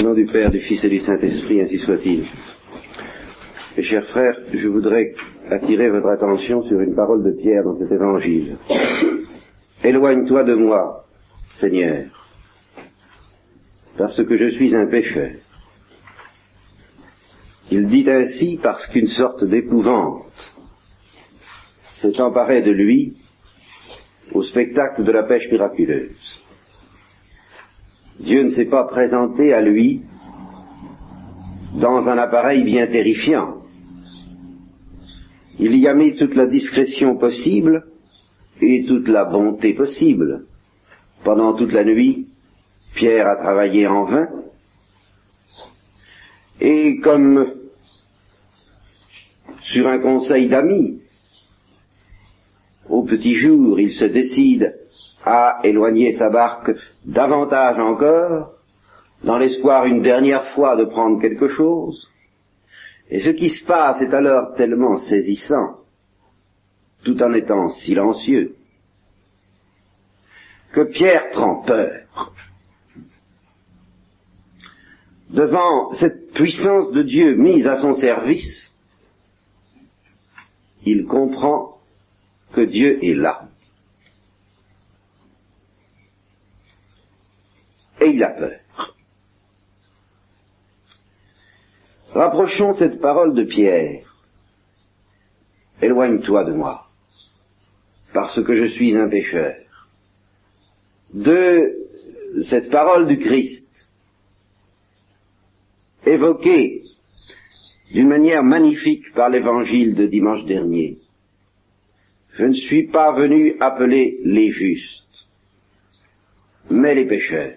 Au nom du Père, du Fils et du Saint-Esprit, ainsi soit-il. Mes chers frères, je voudrais attirer votre attention sur une parole de Pierre dans cet évangile. Éloigne-toi de moi, Seigneur, parce que je suis un pécheur. Il dit ainsi parce qu'une sorte d'épouvante s'est emparée de lui au spectacle de la pêche miraculeuse. Dieu ne s'est pas présenté à lui dans un appareil bien terrifiant. Il y a mis toute la discrétion possible et toute la bonté possible. Pendant toute la nuit, Pierre a travaillé en vain. Et comme sur un conseil d'amis, au petit jour, il se décide à éloigner sa barque davantage encore, dans l'espoir une dernière fois de prendre quelque chose. Et ce qui se passe est alors tellement saisissant, tout en étant silencieux, que Pierre prend peur. Devant cette puissance de Dieu mise à son service, il comprend que Dieu est là. Et il a peur. Rapprochons cette parole de Pierre. Éloigne-toi de moi, parce que je suis un pécheur. De cette parole du Christ, évoquée d'une manière magnifique par l'évangile de dimanche dernier. Je ne suis pas venu appeler les justes, mais les pécheurs.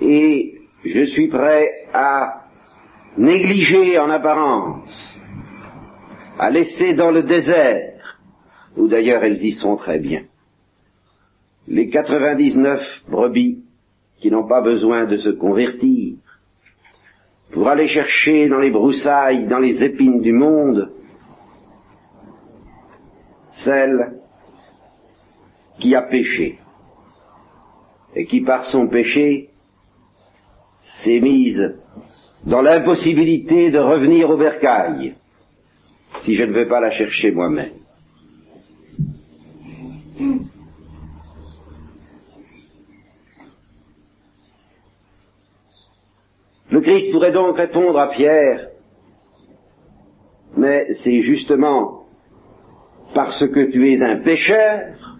Et je suis prêt à négliger en apparence, à laisser dans le désert, où d'ailleurs elles y sont très bien, les 99 brebis qui n'ont pas besoin de se convertir, pour aller chercher dans les broussailles, dans les épines du monde, celle qui a péché, et qui par son péché s'est mise dans l'impossibilité de revenir au bercail, si je ne vais pas la chercher moi-même. Le Christ pourrait donc répondre à Pierre, mais c'est justement parce que tu es un pécheur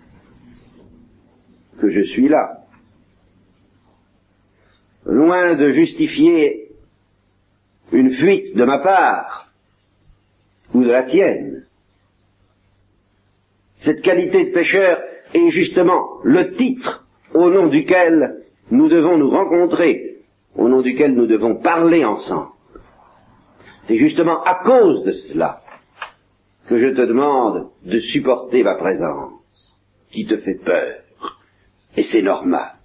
que je suis là. Loin de justifier une fuite de ma part ou de la tienne, cette qualité de pécheur est justement le titre au nom duquel nous devons nous rencontrer au nom duquel nous devons parler ensemble. C'est justement à cause de cela que je te demande de supporter ma présence, qui te fait peur. Et c'est normal.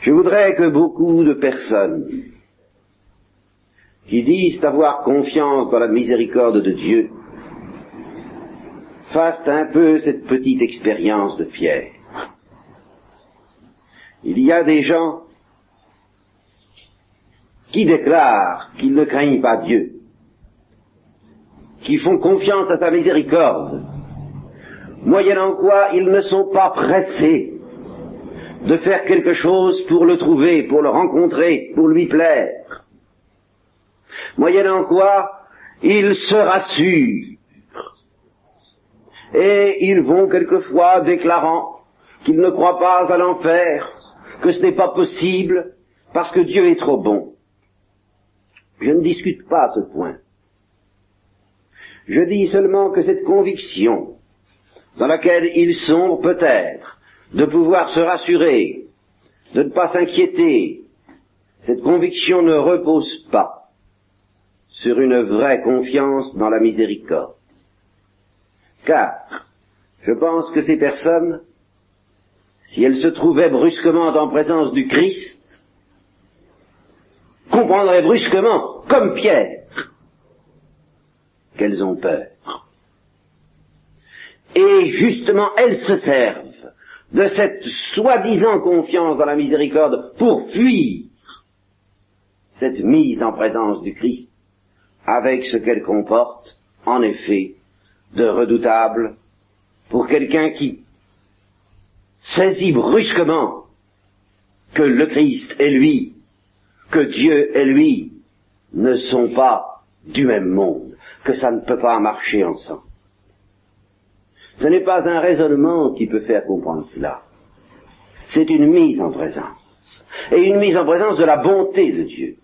Je voudrais que beaucoup de personnes qui disent avoir confiance dans la miséricorde de Dieu fassent un peu cette petite expérience de Pierre. Il y a des gens qui déclarent qu'ils ne craignent pas Dieu, qui font confiance à sa miséricorde, moyennant quoi ils ne sont pas pressés de faire quelque chose pour le trouver, pour le rencontrer, pour lui plaire, moyennant quoi ils se rassurent, et ils vont quelquefois déclarant qu'ils ne croient pas à l'enfer, que ce n'est pas possible parce que Dieu est trop bon. Je ne discute pas ce point. Je dis seulement que cette conviction, dans laquelle ils sont peut-être, de pouvoir se rassurer, de ne pas s'inquiéter, cette conviction ne repose pas sur une vraie confiance dans la miséricorde. Car je pense que ces personnes si elles se trouvaient brusquement en présence du Christ, comprendraient brusquement, comme Pierre, qu'elles ont peur. Et justement, elles se servent de cette soi-disant confiance dans la miséricorde pour fuir cette mise en présence du Christ avec ce qu'elle comporte, en effet, de redoutable pour quelqu'un qui saisit brusquement que le Christ et lui, que Dieu et lui ne sont pas du même monde, que ça ne peut pas marcher ensemble. Ce n'est pas un raisonnement qui peut faire comprendre cela. C'est une mise en présence. Et une mise en présence de la bonté de Dieu.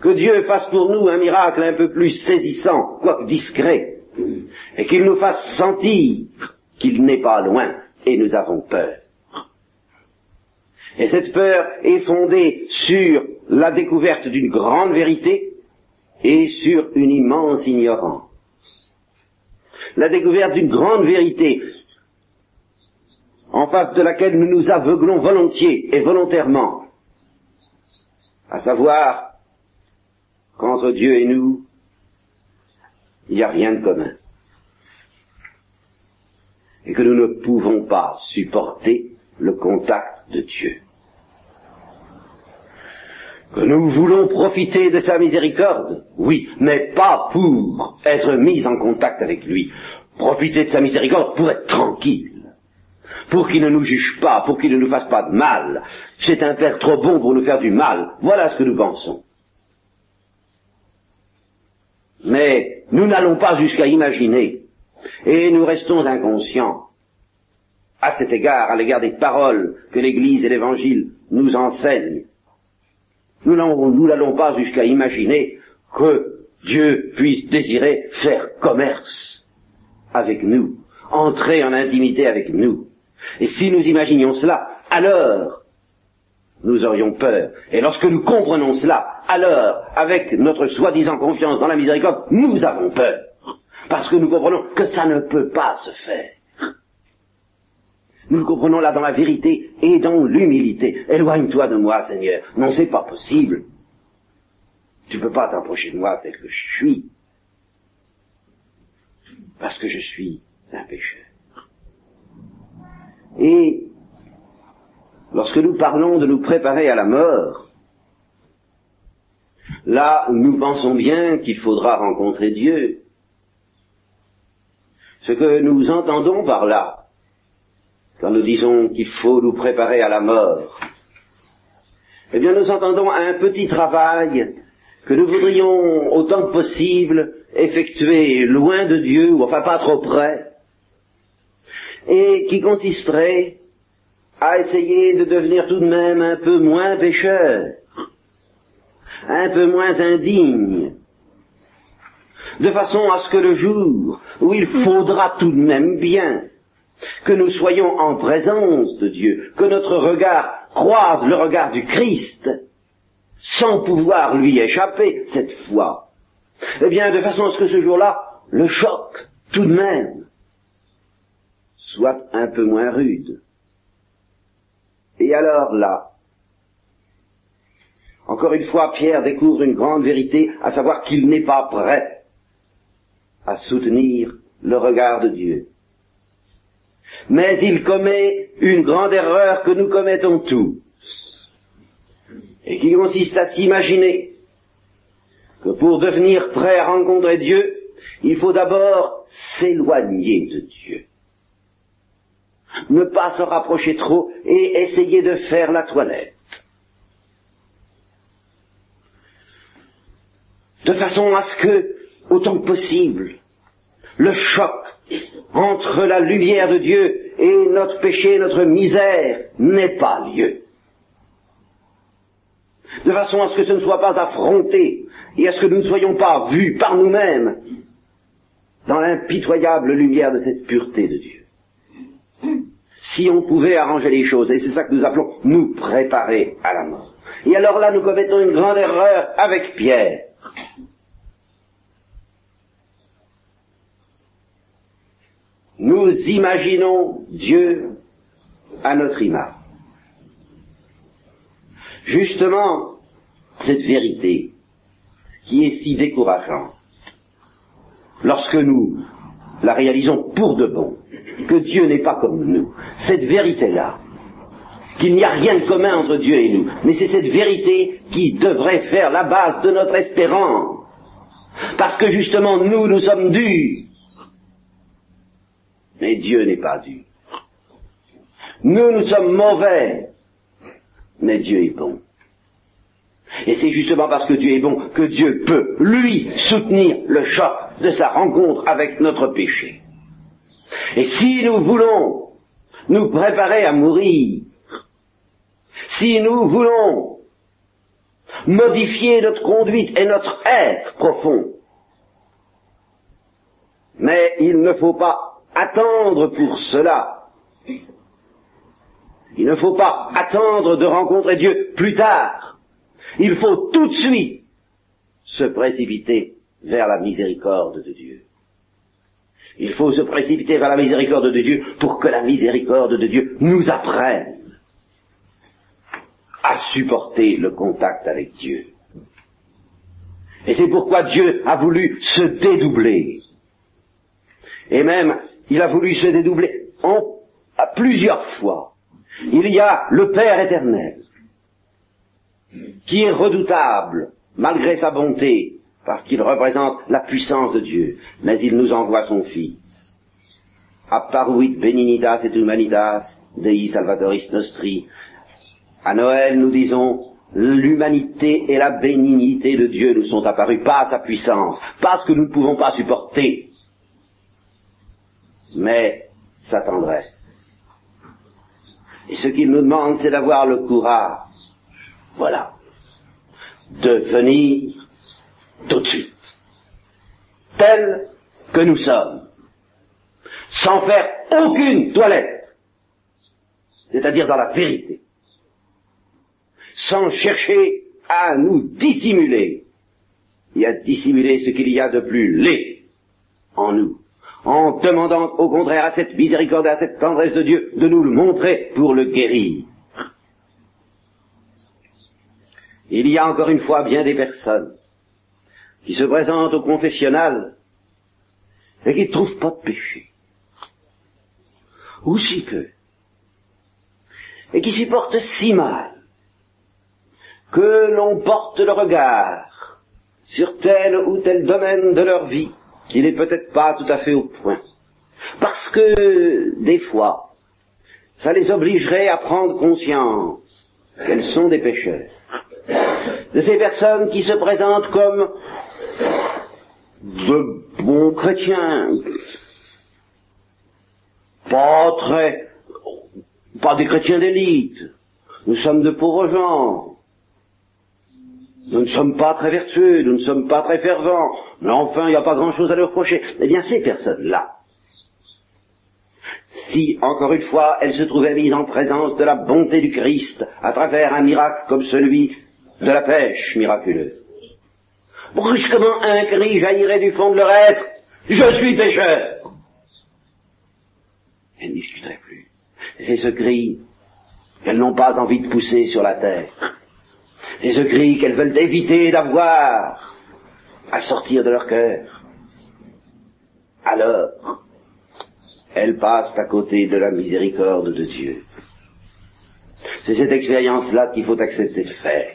Que Dieu fasse pour nous un miracle un peu plus saisissant, quoique discret, et qu'il nous fasse sentir qu'il n'est pas loin, et nous avons peur. Et cette peur est fondée sur la découverte d'une grande vérité et sur une immense ignorance. La découverte d'une grande vérité en face de laquelle nous nous aveuglons volontiers et volontairement, à savoir qu'entre Dieu et nous, il n'y a rien de commun. Et que nous ne pouvons pas supporter le contact de Dieu. Que nous voulons profiter de sa miséricorde, oui, mais pas pour être mis en contact avec lui. Profiter de sa miséricorde pour être tranquille, pour qu'il ne nous juge pas, pour qu'il ne nous fasse pas de mal. C'est un Père trop bon pour nous faire du mal. Voilà ce que nous pensons. Mais nous n'allons pas jusqu'à imaginer, et nous restons inconscients à cet égard, à l'égard des paroles que l'Église et l'Évangile nous enseignent. Nous n'allons pas jusqu'à imaginer que Dieu puisse désirer faire commerce avec nous, entrer en intimité avec nous. Et si nous imaginions cela, alors nous aurions peur. Et lorsque nous comprenons cela, alors, avec notre soi-disant confiance dans la miséricorde, nous avons peur. Parce que nous comprenons que ça ne peut pas se faire. Nous le comprenons là dans la vérité et dans l'humilité. Éloigne-toi de moi, Seigneur. Non, c'est pas possible. Tu ne peux pas t'approcher de moi tel que je suis. Parce que je suis un pécheur. Et lorsque nous parlons de nous préparer à la mort, là où nous pensons bien qu'il faudra rencontrer Dieu, ce que nous entendons par là, quand nous disons qu'il faut nous préparer à la mort, eh bien nous entendons un petit travail que nous voudrions autant que possible effectuer loin de Dieu, ou enfin pas trop près, et qui consisterait à essayer de devenir tout de même un peu moins pécheur, un peu moins indigne, de façon à ce que le jour où il faudra tout de même bien que nous soyons en présence de Dieu, que notre regard croise le regard du Christ, sans pouvoir lui échapper cette fois, eh bien, de façon à ce que ce jour-là, le choc, tout de même, soit un peu moins rude. Et alors là, encore une fois, Pierre découvre une grande vérité, à savoir qu'il n'est pas prêt à soutenir le regard de Dieu mais il commet une grande erreur que nous commettons tous, et qui consiste à s'imaginer que pour devenir prêt à rencontrer Dieu, il faut d'abord s'éloigner de Dieu. Ne pas se rapprocher trop et essayer de faire la toilette. De façon à ce que, autant que possible, le choc entre la lumière de Dieu et notre péché, notre misère, n'est pas lieu. De façon à ce que ce ne soit pas affronté et à ce que nous ne soyons pas vus par nous-mêmes dans l'impitoyable lumière de cette pureté de Dieu. Si on pouvait arranger les choses, et c'est ça que nous appelons nous préparer à la mort. Et alors là, nous commettons une grande erreur avec Pierre. Nous imaginons Dieu à notre image. Justement, cette vérité qui est si décourageante, lorsque nous la réalisons pour de bon, que Dieu n'est pas comme nous. Cette vérité-là, qu'il n'y a rien de commun entre Dieu et nous, mais c'est cette vérité qui devrait faire la base de notre espérance. Parce que justement, nous, nous sommes durs. Mais Dieu n'est pas dur. Nous, nous sommes mauvais. Mais Dieu est bon. Et c'est justement parce que Dieu est bon que Dieu peut, lui, soutenir le choc de sa rencontre avec notre péché. Et si nous voulons nous préparer à mourir, si nous voulons modifier notre conduite et notre être profond, mais il ne faut pas attendre pour cela. Il ne faut pas attendre de rencontrer Dieu plus tard. Il faut tout de suite se précipiter vers la miséricorde de Dieu. Il faut se précipiter vers la miséricorde de Dieu pour que la miséricorde de Dieu nous apprenne à supporter le contact avec Dieu. Et c'est pourquoi Dieu a voulu se dédoubler. Et même, il a voulu se dédoubler à plusieurs fois. Il y a le Père éternel, qui est redoutable malgré sa bonté, parce qu'il représente la puissance de Dieu, mais il nous envoie son Fils. Apparuit beninitas et humanitas, Dei Salvatoris Nostri. À Noël, nous disons, l'humanité et la bénignité de Dieu nous sont apparues, pas sa puissance, pas ce que nous ne pouvons pas supporter, mais sa tendresse. Et ce qu'il nous demande, c'est d'avoir le courage, voilà, de venir tout de suite, tel que nous sommes, sans faire aucune toilette, c'est-à-dire dans la vérité, sans chercher à nous dissimuler, et à dissimuler ce qu'il y a de plus laid en nous, en demandant au contraire à cette miséricorde, à cette tendresse de Dieu de nous le montrer pour le guérir. Il y a encore une fois bien des personnes qui se présentent au confessionnal et qui ne trouvent pas de péché. Ou si peu. Et qui supportent si mal que l'on porte le regard sur tel ou tel domaine de leur vie qui n'est peut-être pas tout à fait au point. Parce que, des fois, ça les obligerait à prendre conscience qu'elles sont des pécheurs. De ces personnes qui se présentent comme de bons chrétiens, pas très, pas des chrétiens d'élite, nous sommes de pauvres gens, nous ne sommes pas très vertueux, nous ne sommes pas très fervents, mais enfin, il n'y a pas grand-chose à leur reprocher. Eh bien, ces personnes-là, si, encore une fois, elles se trouvaient mises en présence de la bonté du Christ à travers un miracle comme celui de la pêche miraculeuse, brusquement un cri jaillirait du fond de leur être, je suis pécheur. Elles ne discuteraient plus. C'est ce cri qu'elles n'ont pas envie de pousser sur la terre. C'est ce cri qu'elles veulent éviter d'avoir à sortir de leur cœur. Alors, elles passent à côté de la miséricorde de Dieu. C'est cette expérience-là qu'il faut accepter de faire.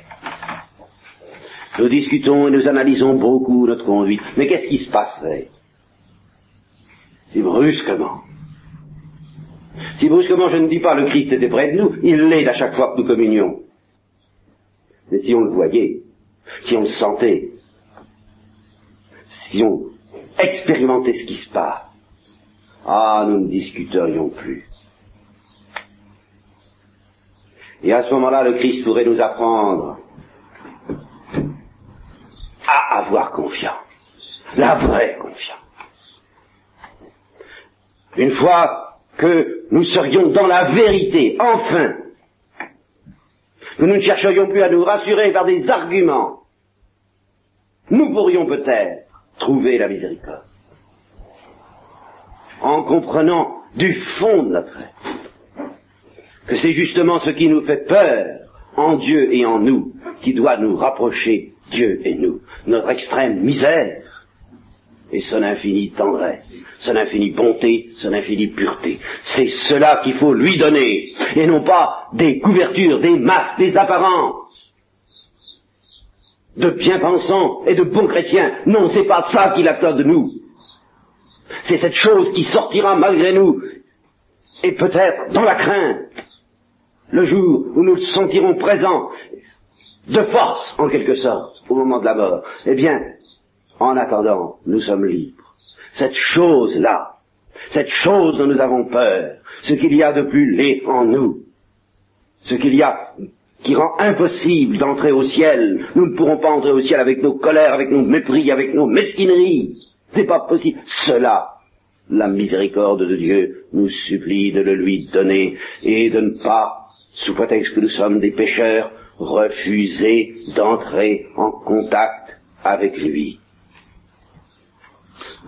Nous discutons et nous analysons beaucoup notre conduite. Mais qu'est-ce qui se passerait si brusquement, si brusquement je ne dis pas le Christ était près de nous, il l'est à chaque fois que nous communions. Mais si on le voyait, si on le sentait, si on expérimentait ce qui se passe, ah, nous ne discuterions plus. Et à ce moment-là, le Christ pourrait nous apprendre à avoir confiance, la vraie confiance. Une fois que nous serions dans la vérité, enfin, que nous ne chercherions plus à nous rassurer par des arguments, nous pourrions peut-être trouver la miséricorde. En comprenant du fond de notre être que c'est justement ce qui nous fait peur en Dieu et en nous qui doit nous rapprocher, Dieu et nous, notre extrême misère, et son infinie tendresse, son infinie bonté, son infinie pureté. C'est cela qu'il faut lui donner, et non pas des couvertures, des masques, des apparences de bien-pensants et de bons chrétiens. Non, c'est pas ça qu'il attend de nous. C'est cette chose qui sortira malgré nous, et peut-être dans la crainte, le jour où nous le sentirons présent, de force en quelque sorte, au moment de la mort. Eh bien, en attendant, nous sommes libres. Cette chose-là, cette chose dont nous avons peur, ce qu'il y a de plus laid en nous, ce qu'il y a qui rend impossible d'entrer au ciel. Nous ne pourrons pas entrer au ciel avec nos colères, avec nos mépris, avec nos mesquineries. C'est pas possible. Cela, la miséricorde de Dieu nous supplie de le lui donner et de ne pas, sous prétexte que nous sommes des pécheurs, refuser d'entrer en contact avec lui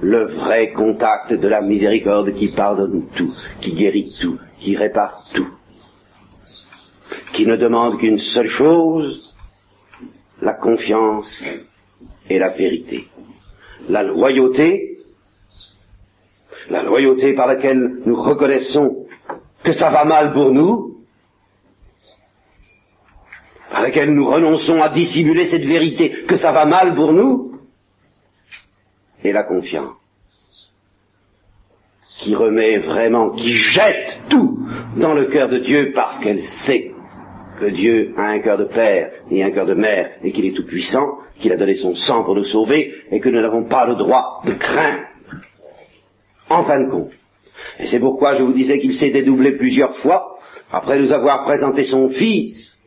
le vrai contact de la miséricorde qui pardonne tout, qui guérit tout, qui répare tout, qui ne demande qu'une seule chose, la confiance et la vérité. La loyauté, la loyauté par laquelle nous reconnaissons que ça va mal pour nous, par laquelle nous renonçons à dissimuler cette vérité, que ça va mal pour nous, et la confiance, qui remet vraiment, qui jette tout dans le cœur de Dieu parce qu'elle sait que Dieu a un cœur de père et un cœur de mère et qu'il est tout puissant, qu'il a donné son sang pour nous sauver et que nous n'avons pas le droit de craindre. En fin de compte. Et c'est pourquoi je vous disais qu'il s'est dédoublé plusieurs fois après nous avoir présenté son Fils,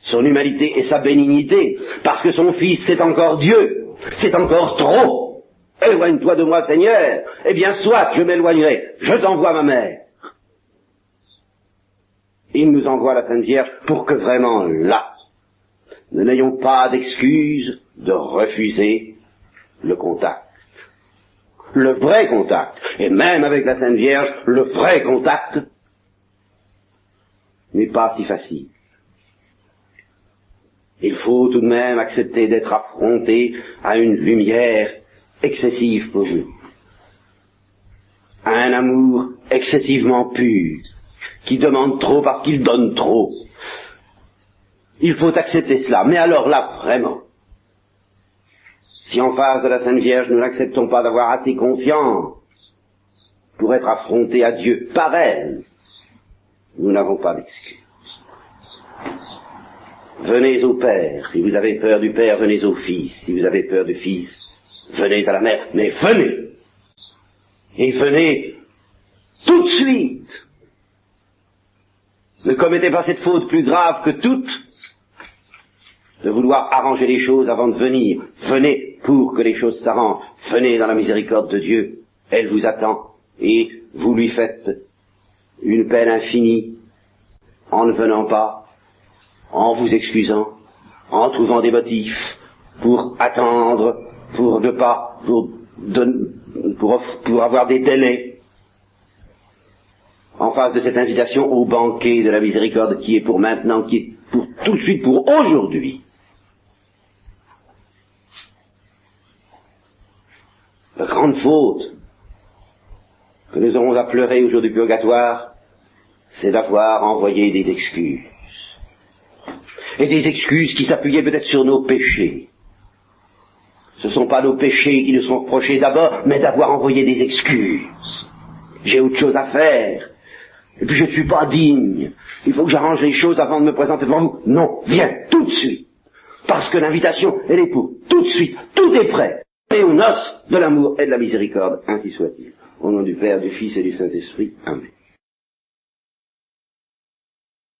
son humanité et sa bénignité, parce que son Fils c'est encore Dieu, c'est encore trop. Éloigne-toi de moi, Seigneur. Eh bien, soit, je m'éloignerai. Je t'envoie ma mère. Il nous envoie la Sainte Vierge pour que vraiment là, nous n'ayons pas d'excuse de refuser le contact. Le vrai contact. Et même avec la Sainte Vierge, le vrai contact n'est pas si facile. Il faut tout de même accepter d'être affronté à une lumière excessive pour nous, à un amour excessivement pur, qui demande trop parce qu'il donne trop. Il faut accepter cela. Mais alors là, vraiment, si en face de la Sainte Vierge nous n'acceptons pas d'avoir assez confiance pour être affrontés à Dieu par elle, nous n'avons pas d'excuse. Venez au Père. Si vous avez peur du Père, venez au Fils. Si vous avez peur du Fils, venez à la Mère. Mais venez. Et venez tout de suite. Ne commettez pas cette faute plus grave que toute de vouloir arranger les choses avant de venir. Venez pour que les choses s'arrangent. Venez dans la miséricorde de Dieu. Elle vous attend. Et vous lui faites une peine infinie en ne venant pas en vous excusant, en trouvant des motifs pour attendre, pour ne pas, pour, pour, avoir des délais en face de cette invitation au banquet de la miséricorde qui est pour maintenant, qui est pour tout de suite, pour aujourd'hui. La grande faute que nous aurons à pleurer au jour du purgatoire, c'est d'avoir envoyé des excuses et des excuses qui s'appuyaient peut-être sur nos péchés. Ce ne sont pas nos péchés qui nous sont reprochés d'abord, mais d'avoir envoyé des excuses. J'ai autre chose à faire. Et puis je ne suis pas digne. Il faut que j'arrange les choses avant de me présenter devant vous. Non, viens, tout de suite. Parce que l'invitation, elle est pour tout de suite. Tout est prêt. Et aux noces de l'amour et de la miséricorde, ainsi soit-il. Au nom du Père, du Fils et du Saint-Esprit. Amen.